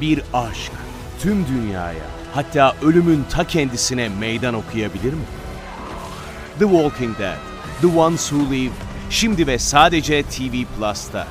bir aşk tüm dünyaya hatta ölümün ta kendisine meydan okuyabilir mi? The Walking Dead, The Ones Who Live, şimdi ve sadece TV Plus'ta.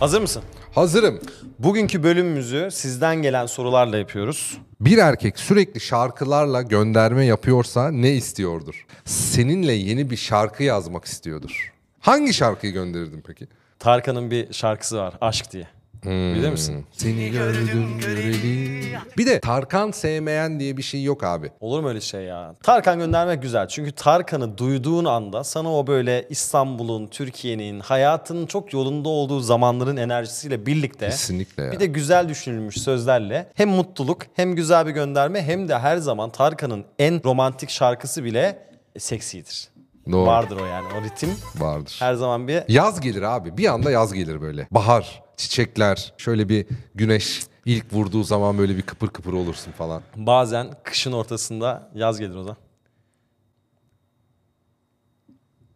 Hazır mısın? Hazırım. Bugünkü bölümümüzü sizden gelen sorularla yapıyoruz. Bir erkek sürekli şarkılarla gönderme yapıyorsa ne istiyordur? Seninle yeni bir şarkı yazmak istiyordur. Hangi şarkıyı gönderirdin peki? Tarkan'ın bir şarkısı var, Aşk diye. Bilir misin? Seni gördüm göreli. Bir de Tarkan sevmeyen diye bir şey yok abi. Olur mu öyle şey ya? Tarkan göndermek güzel. Çünkü Tarkan'ı duyduğun anda sana o böyle İstanbul'un, Türkiye'nin, hayatının çok yolunda olduğu zamanların enerjisiyle birlikte Kesinlikle ya. bir de güzel düşünülmüş sözlerle hem mutluluk hem güzel bir gönderme hem de her zaman Tarkan'ın en romantik şarkısı bile seksidir. Doğru. Vardır o yani o ritim. Vardır. Her zaman bir Yaz gelir abi. Bir anda yaz gelir böyle. Bahar, çiçekler, şöyle bir güneş ilk vurduğu zaman böyle bir kıpır kıpır olursun falan. bazen kışın ortasında yaz gelir o zaman.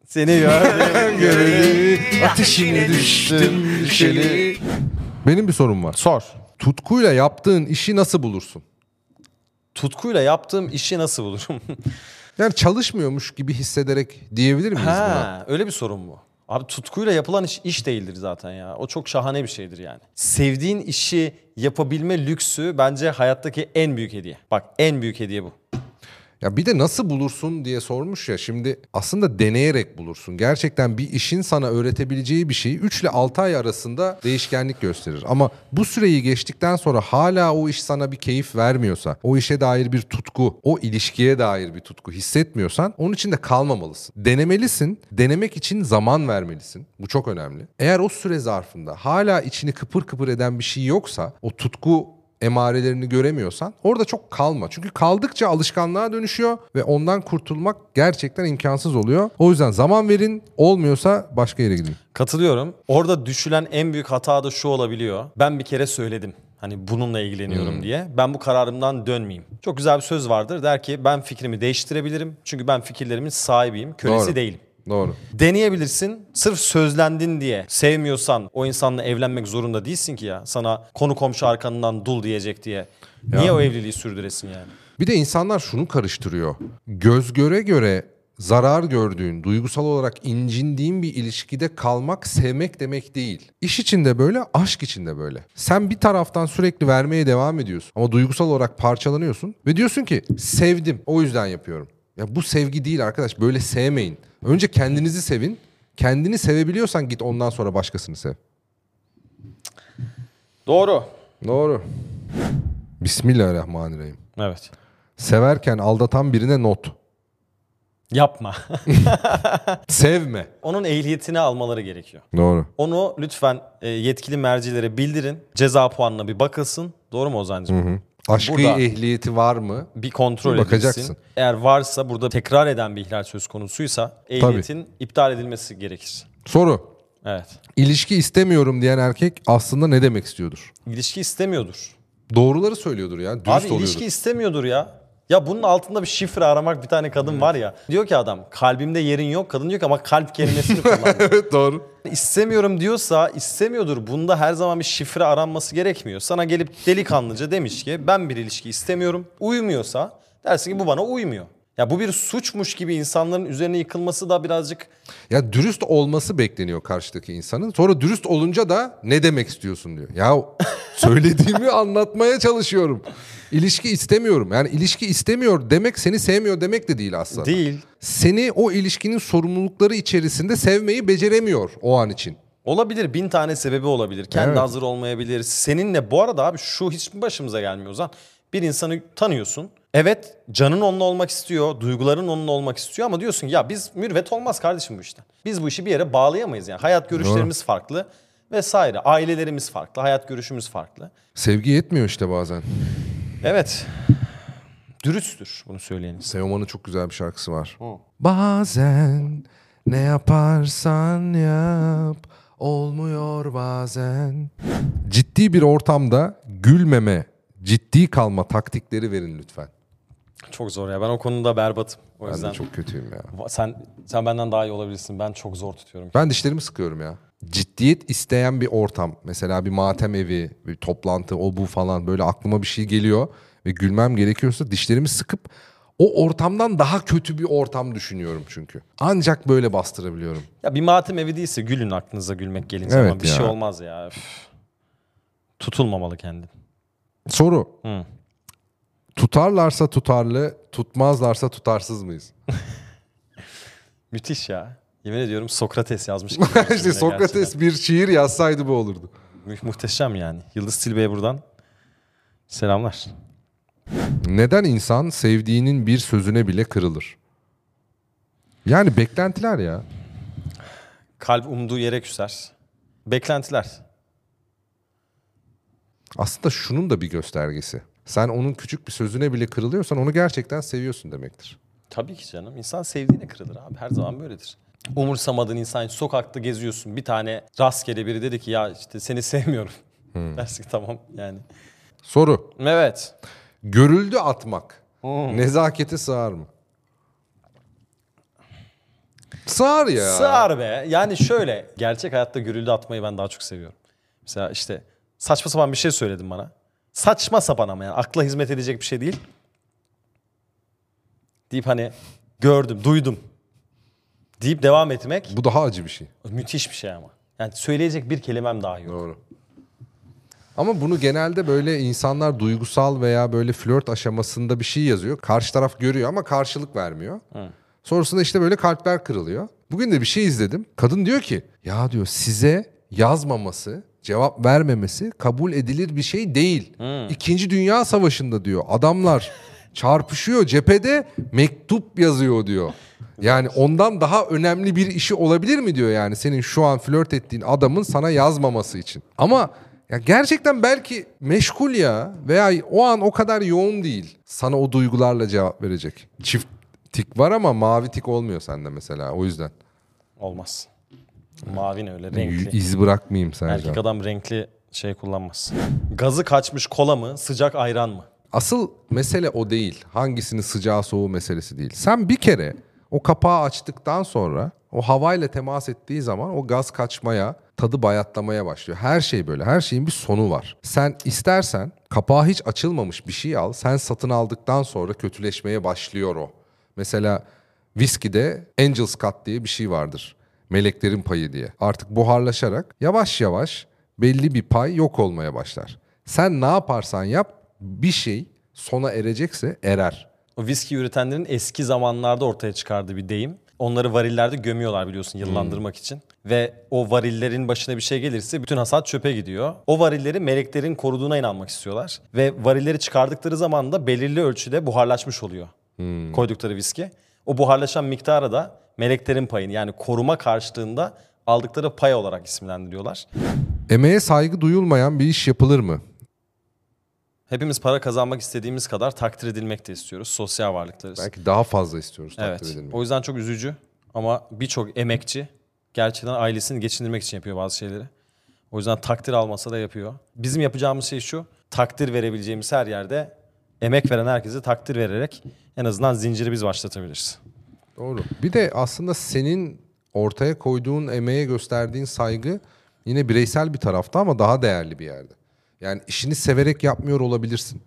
Seni gördüm. Ateşine düştüm düşeli. Benim bir sorum var. Sor. Tutkuyla yaptığın işi nasıl bulursun? Tutkuyla yaptığım işi nasıl bulurum? Yani çalışmıyormuş gibi hissederek diyebilir miyiz buna? ha, öyle bir sorun bu. Abi tutkuyla yapılan iş, iş değildir zaten ya. O çok şahane bir şeydir yani. Sevdiğin işi yapabilme lüksü bence hayattaki en büyük hediye. Bak en büyük hediye bu. Ya bir de nasıl bulursun diye sormuş ya. Şimdi aslında deneyerek bulursun. Gerçekten bir işin sana öğretebileceği bir şey 3 ile 6 ay arasında değişkenlik gösterir. Ama bu süreyi geçtikten sonra hala o iş sana bir keyif vermiyorsa, o işe dair bir tutku, o ilişkiye dair bir tutku hissetmiyorsan onun için de kalmamalısın. Denemelisin. Denemek için zaman vermelisin. Bu çok önemli. Eğer o süre zarfında hala içini kıpır kıpır eden bir şey yoksa o tutku emarelerini göremiyorsan orada çok kalma. Çünkü kaldıkça alışkanlığa dönüşüyor ve ondan kurtulmak gerçekten imkansız oluyor. O yüzden zaman verin olmuyorsa başka yere gidin. Katılıyorum. Orada düşülen en büyük hata da şu olabiliyor. Ben bir kere söyledim. Hani bununla ilgileniyorum diye. Ben bu kararımdan dönmeyeyim. Çok güzel bir söz vardır. Der ki ben fikrimi değiştirebilirim. Çünkü ben fikirlerimin sahibiyim. Kölesi Doğru. değilim. Doğru. Deneyebilirsin. Sırf sözlendin diye sevmiyorsan o insanla evlenmek zorunda değilsin ki ya. Sana konu komşu arkanından dul diyecek diye. Niye o evliliği sürdüresin yani? Bir de insanlar şunu karıştırıyor. Göz göre göre zarar gördüğün, duygusal olarak incindiğin bir ilişkide kalmak sevmek demek değil. İş içinde böyle, aşk içinde böyle. Sen bir taraftan sürekli vermeye devam ediyorsun ama duygusal olarak parçalanıyorsun ve diyorsun ki sevdim, o yüzden yapıyorum. Ya bu sevgi değil arkadaş, böyle sevmeyin. Önce kendinizi sevin. Kendini sevebiliyorsan git ondan sonra başkasını sev. Doğru. Doğru. Bismillahirrahmanirrahim. Evet. Severken aldatan birine not. Yapma. Sevme. Onun ehliyetini almaları gerekiyor. Doğru. Onu lütfen e, yetkili mercilere bildirin. Ceza puanına bir bakılsın. Doğru mu Ozan'cığım? Aşkı Burada- ehliyeti var mı? Bir kontrol Bakacaksın. edilsin. Eğer varsa burada tekrar eden bir ihlal söz konusuysa ehliyetin iptal edilmesi gerekir. Soru. Evet. İlişki istemiyorum diyen erkek aslında ne demek istiyordur? İlişki istemiyordur. Doğruları söylüyordur ya. Dürüst Abi oluyordur. ilişki istemiyordur ya. Ya bunun altında bir şifre aramak bir tane kadın var ya. Diyor ki adam kalbimde yerin yok. Kadın diyor ki ama kalp kelimesini kullanıyor. evet doğru. İstemiyorum diyorsa istemiyordur. Bunda her zaman bir şifre aranması gerekmiyor. Sana gelip delikanlıca demiş ki ben bir ilişki istemiyorum. Uymuyorsa dersin ki bu bana uymuyor. Ya bu bir suçmuş gibi insanların üzerine yıkılması da birazcık Ya dürüst olması bekleniyor karşıdaki insanın. Sonra dürüst olunca da ne demek istiyorsun diyor. Ya söylediğimi anlatmaya çalışıyorum. İlişki istemiyorum. Yani ilişki istemiyor demek seni sevmiyor demek de değil aslında. değil. Seni o ilişkinin sorumlulukları içerisinde sevmeyi beceremiyor o an için. Olabilir bin tane sebebi olabilir. Kendi Evet. hazır olmayabilir. Seninle bu arada abi şu hiç mi başımıza gelmiyor Ozan? Bir insanı tanıyorsun. Evet canın onunla olmak istiyor. Duyguların onunla olmak istiyor ama diyorsun ya biz mürvet olmaz kardeşim bu işten. Biz bu işi bir yere bağlayamayız yani. Hayat görüşlerimiz farklı vesaire. Ailelerimiz farklı. Hayat görüşümüz farklı. Sevgi yetmiyor işte bazen. Evet. Dürüsttür bunu söyleyen insan. Teoman'ın çok güzel bir şarkısı var. Bazen ne yaparsan yap olmuyor bazen. Ciddi bir ortamda gülmeme, ciddi kalma taktikleri verin lütfen. Çok zor ya. Ben o konuda berbatım. O Ben yüzden de çok kötüyüm ya. sen sen benden daha iyi olabilirsin. Ben çok zor tutuyorum. Ben dişlerimi sıkıyorum ya. ciddiyet isteyen bir ortam. Mesela bir matem evi, bir toplantı, o bu falan böyle aklıma bir şey geliyor ve gülmem gerekiyorsa dişlerimi sıkıp o ortamdan daha kötü bir ortam düşünüyorum çünkü. Ancak böyle bastırabiliyorum. Ya bir matem evi değilse gülün aklınıza gülmek gelince Evet ama bir ya. şey olmaz ya. Üf. Tutulmamalı kendin. Soru. Hı. Tutarlarsa tutarlı, tutmazlarsa tutarsız mıyız? Müthiş ya. Yemin ediyorum Sokrates yazmış. işte Sokrates gerçekten. bir şiir yazsaydı bu olurdu. Mu- muhteşem yani. Yıldız Tilbe'ye buradan selamlar. Neden insan sevdiğinin bir sözüne bile kırılır? Yani beklentiler ya. Kalp umduğu yere küser. Beklentiler. Aslında şunun da bir göstergesi. Sen onun küçük bir sözüne bile kırılıyorsan onu gerçekten seviyorsun demektir. Tabii ki canım. İnsan sevdiğine kırılır abi. Her zaman böyledir. Umursamadığın insan sokakta geziyorsun. Bir tane rastgele biri dedi ki ya işte seni sevmiyorum. Dersin ki tamam yani. Soru. Evet. Görüldü atmak. Nezakete sığar mı? Sığar ya. Sığar be. Yani şöyle gerçek hayatta görüldü atmayı ben daha çok seviyorum. Mesela işte saçma sapan bir şey söyledin bana. Saçma sapan ama yani akla hizmet edecek bir şey değil. Deyip hani gördüm, duydum. Deyip devam etmek Bu daha acı bir şey. müthiş bir şey ama. Yani söyleyecek bir kelimem daha yok. Doğru. Ama bunu genelde böyle insanlar duygusal veya böyle flört aşamasında bir şey yazıyor. Karşı taraf görüyor ama karşılık vermiyor. Sonrasında işte böyle kalpler kırılıyor. Bugün de bir şey izledim. Kadın diyor ki ya diyor size yazmaması, cevap vermemesi kabul edilir bir şey değil. İkinci Dünya Savaşı'nda diyor adamlar çarpışıyor cephede mektup yazıyor diyor. Yani ondan daha önemli bir işi olabilir mi diyor yani senin şu an flört ettiğin adamın sana yazmaması için. Ama ya gerçekten belki meşgul ya veya o an o kadar yoğun değil. Sana o duygularla cevap verecek. Çift tik var ama mavi tik olmuyor sende mesela o yüzden. Olmaz. Mavi ne öyle renkli. İz bırakmayayım Sercan. Erkek adam renkli şey kullanmaz. Gazı kaçmış kola mı, sıcak ayran mı? Asıl mesele o değil. Hangisinin sıcağı soğuğu meselesi değil. Sen bir kere o kapağı açtıktan sonra o havayla temas ettiği zaman o gaz kaçmaya, tadı bayatlamaya başlıyor. Her şey böyle. Her şeyin bir sonu var. Sen istersen kapağı hiç açılmamış bir şey al. Sen satın aldıktan sonra kötüleşmeye başlıyor o. Mesela viskide Angel's Cut diye bir şey vardır. Meleklerin payı diye. Artık buharlaşarak yavaş yavaş belli bir pay yok olmaya başlar. Sen ne yaparsan yap bir şey sona erecekse erer. O viski üretenlerin eski zamanlarda ortaya çıkardığı bir deyim. Onları varillerde gömüyorlar biliyorsun yıllandırmak için. Ve o varillerin başına bir şey gelirse bütün hasat çöpe gidiyor. O varilleri meleklerin koruduğuna inanmak istiyorlar. Ve varilleri çıkardıkları zaman da belirli ölçüde buharlaşmış oluyor. Koydukları viski. O buharlaşan miktarı da meleklerin payını yani koruma karşılığında aldıkları pay olarak isimlendiriyorlar. Emeğe saygı duyulmayan bir iş yapılır mı? Hepimiz para kazanmak istediğimiz kadar takdir edilmek de istiyoruz. Sosyal varlıklarız. Belki daha fazla istiyoruz takdir Evet. edilmeyi. O yüzden çok üzücü ama birçok emekçi gerçekten ailesini geçindirmek için yapıyor bazı şeyleri. O yüzden takdir almasa da yapıyor. Bizim yapacağımız şey şu. Takdir verebileceğimiz her yerde emek veren herkese takdir vererek en azından zinciri biz başlatabiliriz. Doğru. Bir de aslında senin ortaya koyduğun emeğe gösterdiğin saygı yine bireysel bir tarafta ama daha değerli bir yerde. Yani işini severek yapmıyor olabilirsin.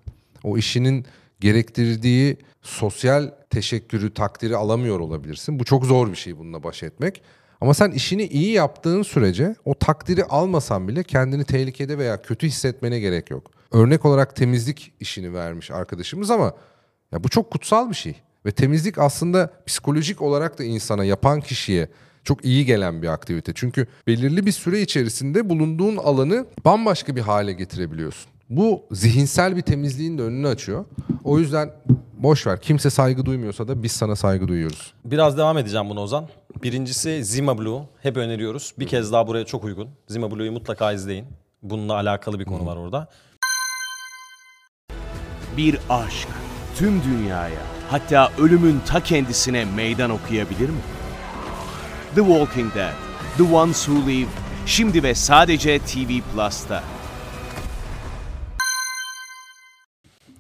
O işinin gerektirdiği sosyal teşekkürü, takdiri alamıyor olabilirsin. Bu çok zor bir şey bununla baş etmek. Ama sen işini iyi yaptığın sürece o takdiri almasan bile kendini tehlikede veya kötü hissetmene gerek yok. Örnek olarak temizlik işini vermiş arkadaşımız ama ya bu çok kutsal bir şey. Ve temizlik aslında psikolojik olarak da insana, yapan kişiye çok iyi gelen bir aktivite. Çünkü belirli bir süre içerisinde bulunduğun alanı bambaşka bir hale getirebiliyorsun. Bu zihinsel bir temizliğin de önünü açıyor. O yüzden boş ver. Kimse saygı duymuyorsa da biz sana saygı duyuyoruz. Biraz devam edeceğim bunu Ozan. Birincisi Zima Blue. Hep öneriyoruz. Bir kez daha buraya çok uygun. Zima Blue'yu mutlaka izleyin. Bununla alakalı bir konu var orada. Bir aşk tüm dünyaya hatta ölümün ta kendisine meydan okuyabilir mi? The Walking Dead, The Ones Who Live, şimdi ve sadece TV Plus'ta.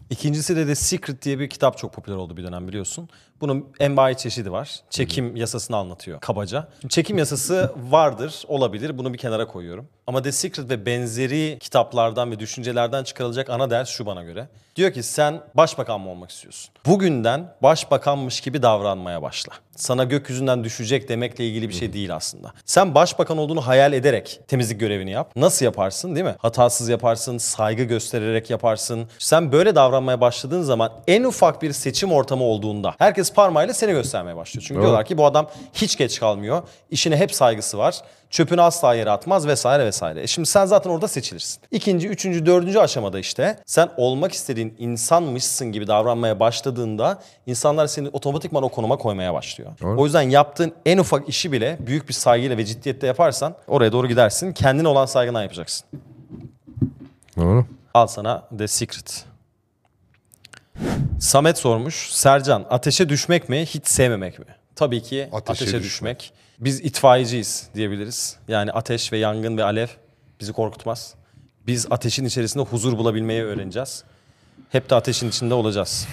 İkincisi de The Secret diye bir kitap çok popüler oldu bir dönem biliyorsun. Bunun en bayi çeşidi var. Çekim yasasını anlatıyor kabaca. Çekim yasası vardır, olabilir. Bunu bir kenara koyuyorum. Ama The Secret ve benzeri kitaplardan ve düşüncelerden çıkarılacak ana ders şu bana göre. Diyor ki sen başbakan mı olmak istiyorsun? Bugünden başbakanmış gibi davranmaya başla. Sana gökyüzünden düşecek demekle ilgili bir şey değil aslında. Sen başbakan olduğunu hayal ederek temizlik görevini yap. Nasıl yaparsın değil mi? Hatasız yaparsın, saygı göstererek yaparsın. Sen böyle davranmaya başladığın zaman en ufak bir seçim ortamı olduğunda herkes parmağıyla seni göstermeye başlıyor. Çünkü diyorlar ki bu adam hiç geç kalmıyor. İşine hep saygısı var. Çöpünü asla yere atmaz vesaire vesaire. E şimdi sen zaten orada seçilirsin. İkinci, üçüncü, dördüncü aşamada işte sen olmak istediğin insanmışsın gibi davranmaya başladığında insanlar seni otomatikman o konuma koymaya başlıyor. Doğru. O yüzden yaptığın en ufak işi bile büyük bir saygıyla ve ciddiyette yaparsan oraya doğru gidersin. Kendine olan saygından yapacaksın. Doğru. Al sana The Secret. Samet sormuş. Sercan ateşe düşmek mi hiç sevmemek mi? Tabii ki Ateşe ateşe, düşmek. düşmek. Biz itfaiyeciyiz diyebiliriz. Yani ateş ve yangın ve alev bizi korkutmaz. Biz ateşin içerisinde huzur bulabilmeyi öğreneceğiz. Hep de ateşin içinde olacağız.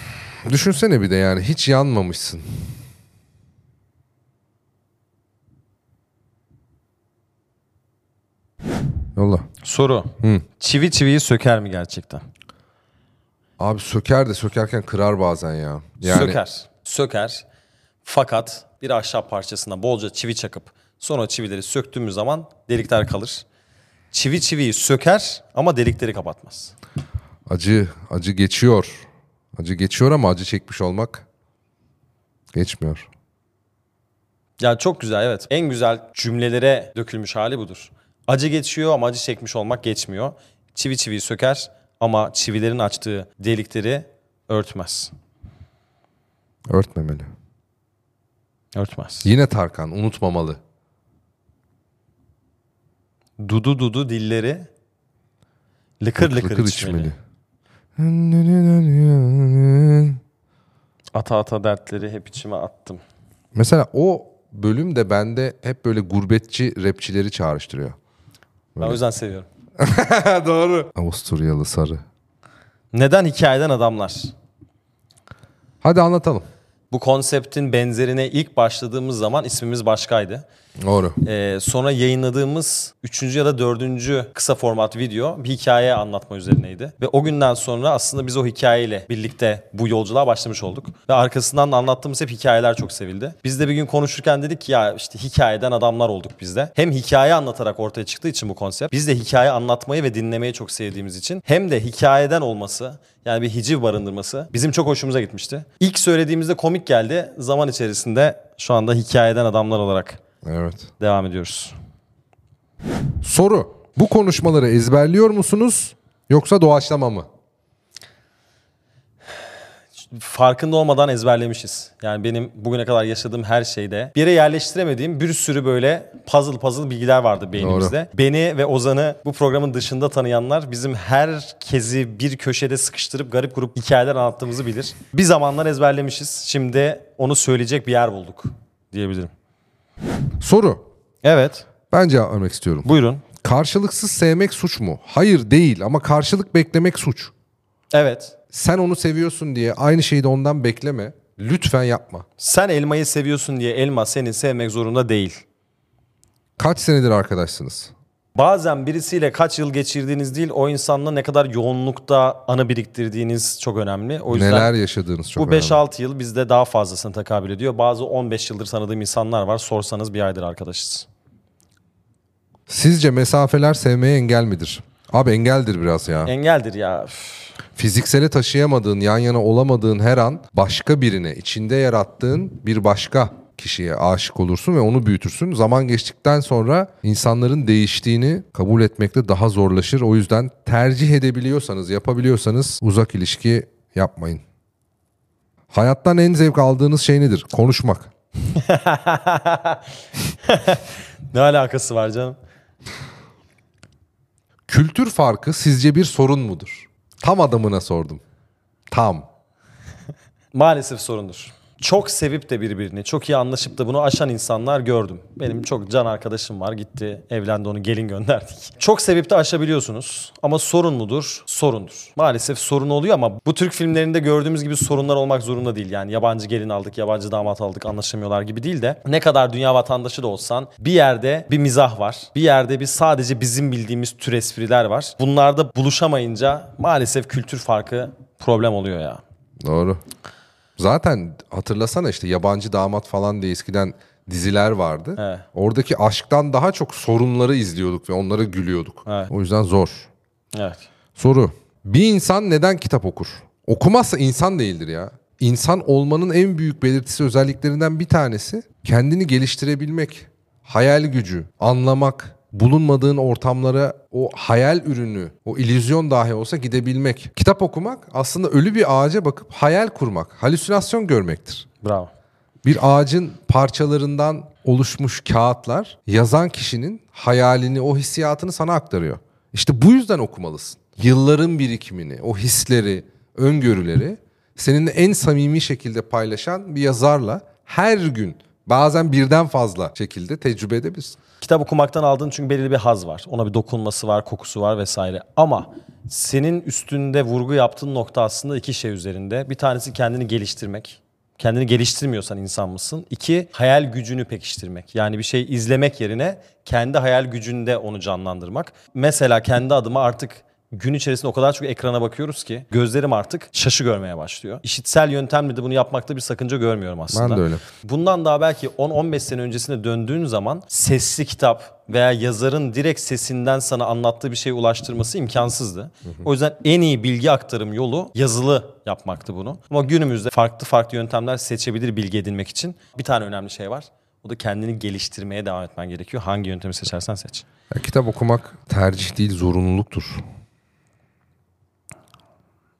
Düşünsene bir de yani hiç yanmamışsın. Yolla. Soru. Çivi çiviyi söker mi gerçekten? Abi söker de sökerken kırar bazen ya. Yani Söker. Söker. Fakat bir ahşap parçasına bolca çivi çakıp sonra çivileri söktüğümüz zaman delikler kalır. Çivi çiviyi söker ama delikleri kapatmaz. acı acı geçiyor. Acı geçiyor ama acı çekmiş olmak geçmiyor. Ya çok güzel evet. En güzel cümlelere dökülmüş hali budur. Acı geçiyor ama acı çekmiş olmak geçmiyor. Çivi çiviyi söker ama çivilerin açtığı delikleri örtmez. Örtmemeli. Örtmez. Yine Tarkan unutmamalı. Dudu dudu dilleri lıkır lıkır, Lıkır içmeli. içmeli. Ata ata dertleri hep içime attım. Mesela o bölüm de bende hep böyle gurbetçi rapçileri çağrıştırıyor. Ben o yüzden seviyorum. Doğru. Avusturyalı sarı. Neden hikayeden adamlar? Hadi anlatalım. Bu konseptin benzerine ilk başladığımız zaman ismimiz başkaydı. Doğru. Ee, sonra yayınladığımız 3. ya da 4. kısa format video bir hikaye anlatma üzerineydi. Ve o günden sonra aslında biz o hikayeyle birlikte bu yolculuğa başlamış olduk. Ve arkasından da anlattığımız hep hikayeler çok sevildi. Biz de bir gün konuşurken dedik ki ya işte hikayeden adamlar olduk biz de. Hem hikaye anlatarak ortaya çıktığı için bu konsept. Biz de hikaye anlatmayı ve dinlemeyi çok sevdiğimiz için. Hem de hikayeden olması yani bir hiciv barındırması bizim çok hoşumuza gitmişti. İlk söylediğimizde komik geldi. Zaman içerisinde şu anda hikayeden adamlar olarak Evet. devam ediyoruz. Soru. Bu konuşmaları ezberliyor musunuz yoksa doğaçlama mı? farkında olmadan ezberlemişiz. Yani benim bugüne kadar yaşadığım her şeyde bir yere yerleştiremediğim bir sürü böyle puzzle puzzle bilgiler vardı beynimizde. Beni ve Ozan'ı bu programın dışında tanıyanlar bizim herkesi bir köşede sıkıştırıp garip grup hikayeler anlattığımızı bilir. Bir zamanlar ezberlemişiz. Şimdi onu söyleyecek bir yer bulduk diyebilirim. Soru. Evet. Ben cevap vermek istiyorum. Buyurun. Karşılıksız sevmek suç mu? Hayır değil ama karşılık beklemek suç. Evet. Sen onu seviyorsun diye aynı şeyi de ondan bekleme. Lütfen yapma. Sen elmayı seviyorsun diye elma seni sevmek zorunda değil. Kaç senedir arkadaşsınız? Bazen birisiyle kaç yıl geçirdiğiniz değil, o insanla ne kadar yoğunlukta anı biriktirdiğiniz çok önemli. O yüzden Neler yaşadığınız çok bu önemli. 5-6 yıl bizde daha fazlasını tekabül ediyor. Bazı 15 yıldır tanıdığım insanlar var. Sorsanız bir aydır arkadaşız. Sizce mesafeler sevmeye engel midir? Abi engeldir biraz ya. Engeldir ya. Üf. Fiziksele taşıyamadığın, yan yana olamadığın her an başka birine, içinde yarattığın bir başka kişiye aşık olursun ve onu büyütürsün. Zaman geçtikten sonra insanların değiştiğini kabul etmekte daha zorlaşır. O yüzden tercih edebiliyorsanız, yapabiliyorsanız uzak ilişki yapmayın. Hayattan en zevk aldığınız şey nedir? Konuşmak. Ne alakası var canım? Kültür farkı sizce bir sorun mudur? Tam adamına sordum. Tam. Maalesef sorundur. Çok sevip de birbirini, çok iyi anlaşıp da bunu aşan insanlar gördüm. Benim çok can arkadaşım var gitti evlendi onu gelin gönderdik. Çok sevip de aşabiliyorsunuz ama sorun mudur? Sorundur. Maalesef sorun oluyor ama bu Türk filmlerinde gördüğümüz gibi sorunlar olmak zorunda değil. Yani yabancı gelin aldık, yabancı damat aldık anlaşamıyorlar gibi değil de ne kadar dünya vatandaşı da olsan bir yerde bir mizah var. Bir yerde bir sadece bizim bildiğimiz tür espriler var. Bunlarda buluşamayınca maalesef kültür farkı problem oluyor ya. Doğru. Zaten hatırlasana işte yabancı damat falan diye eskiden diziler vardı. Evet. Oradaki aşktan daha çok sorunları izliyorduk ve onlara gülüyorduk. Evet. O yüzden zor. Evet. Soru. Bir insan neden kitap okur? Okumazsa insan değildir ya. İnsan olmanın en büyük belirtisi özelliklerinden bir tanesi kendini geliştirebilmek, hayal gücü, anlamak, bulunmadığın ortamlara o hayal ürünü, o illüzyon dahi olsa gidebilmek. Kitap okumak aslında ölü bir ağaca bakıp hayal kurmak, halüsinasyon görmektir. Bravo. Bir ağacın parçalarından oluşmuş kağıtlar yazan kişinin hayalini, o hissiyatını sana aktarıyor. İşte bu yüzden okumalısın. Yılların birikimini, o hisleri, öngörüleri seninle en samimi şekilde paylaşan bir yazarla her gün bazen birden fazla şekilde tecrübe edebilirsin. Kitap okumaktan aldığın çünkü belirli bir haz var. Ona bir dokunması var, kokusu var vesaire. Ama senin üstünde vurgu yaptığın nokta aslında iki şey üzerinde. Bir tanesi kendini geliştirmek. Kendini geliştirmiyorsan insan mısın? İki, hayal gücünü pekiştirmek. Yani bir şey izlemek yerine kendi hayal gücünde onu canlandırmak. Mesela kendi adıma artık gün içerisinde o kadar çok ekrana bakıyoruz ki gözlerim artık şaşı görmeye başlıyor. İşitsel yöntemle de bunu yapmakta bir sakınca görmüyorum aslında. Ben de öyle. Bundan daha belki 10-15 sene öncesine döndüğün zaman sesli kitap veya yazarın direkt sesinden sana anlattığı bir şey ulaştırması imkansızdı. O yüzden en iyi bilgi aktarım yolu yazılı yapmaktı bunu. Ama günümüzde farklı farklı yöntemler seçebilir bilgi edinmek için. Bir tane önemli şey var. O da kendini geliştirmeye devam etmen gerekiyor. Hangi yöntemi seçersen seç. Ya, kitap okumak tercih değil zorunluluktur.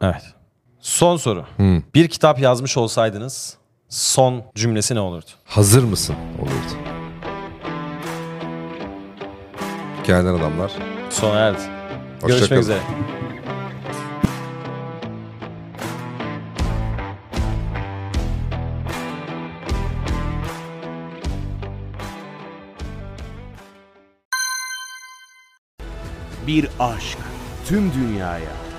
Evet. Son soru. Bir kitap yazmış olsaydınız son cümlesi ne olurdu? Hazır mısın olurdu. Hikayeden adamlar. Sona erdi. Hoşça Görüşmek kalın. üzere. Bir aşk tüm dünyaya